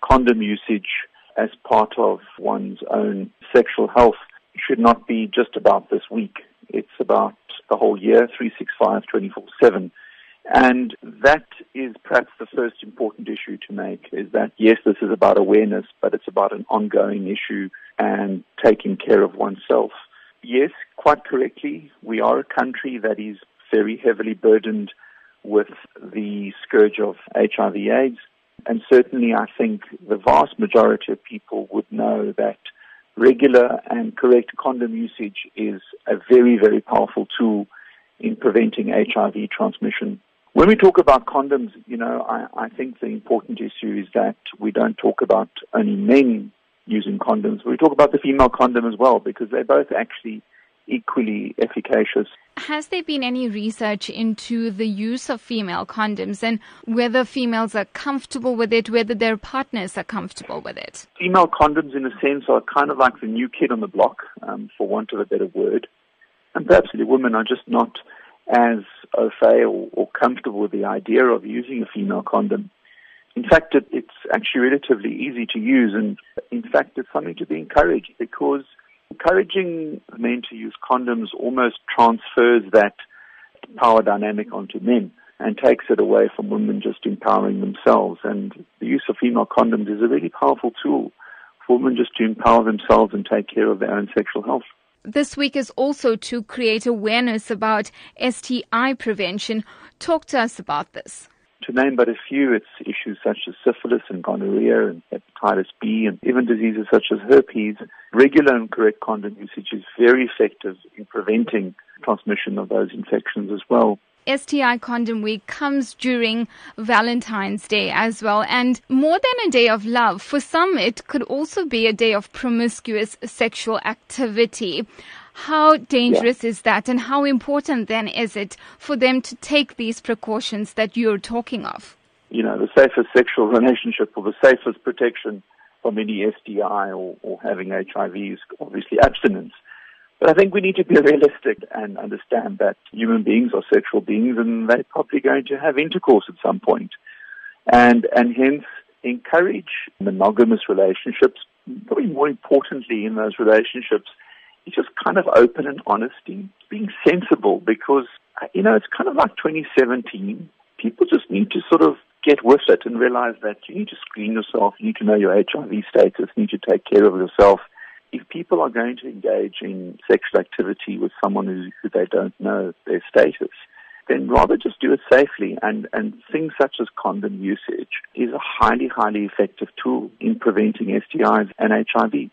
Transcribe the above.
condom usage as part of one's own sexual health should not be just about this week. It's about the whole year, 365, 24 7. And that is perhaps the first important issue to make is that yes, this is about awareness, but it's about an ongoing issue and taking care of oneself. Yes, quite correctly, we are a country that is very heavily burdened with the scourge of HIV AIDS. And certainly I think the vast majority of people would know that regular and correct condom usage is a very, very powerful tool in preventing HIV transmission. When we talk about condoms, you know, I, I think the important issue is that we don't talk about only men using condoms. We talk about the female condom as well because they're both actually equally efficacious. Has there been any research into the use of female condoms and whether females are comfortable with it, whether their partners are comfortable with it? Female condoms, in a sense, are kind of like the new kid on the block, um, for want of a better word. And perhaps the women are just not as au fait or, or, comfortable with the idea of using a female condom. In fact, it, it's actually relatively easy to use, and in fact, it's something to be encouraged because encouraging men to use condoms almost transfers that power dynamic onto men and takes it away from women just empowering themselves. And the use of female condoms is a really powerful tool for women just to empower themselves and take care of their own sexual health. This week is also to create awareness about STI prevention. Talk to us about this. To name but a few, it's issues such as syphilis and gonorrhea and hepatitis B and even diseases such as herpes. Regular and correct condom usage is very effective in preventing transmission of those infections as well. STI Condom Week comes during Valentine's Day as well. And more than a day of love, for some it could also be a day of promiscuous sexual activity. How dangerous yeah. is that, and how important then is it for them to take these precautions that you're talking of? You know, the safest sexual relationship or the safest protection from any STI or, or having HIV is obviously abstinence. But I think we need to be realistic and understand that human beings are sexual beings and they're probably going to have intercourse at some point. And, and hence encourage monogamous relationships, probably more importantly in those relationships, is just kind of open and honesty, being sensible because, uh, you know, it's kind of like 2017. People just need to sort of get with it and realize that you need to screen yourself, you need to know your HIV status, you need to take care of yourself. If people are going to engage in sexual activity with someone who, who they don't know their status, then rather just do it safely. And, and things such as condom usage is a highly, highly effective tool in preventing STIs and HIV.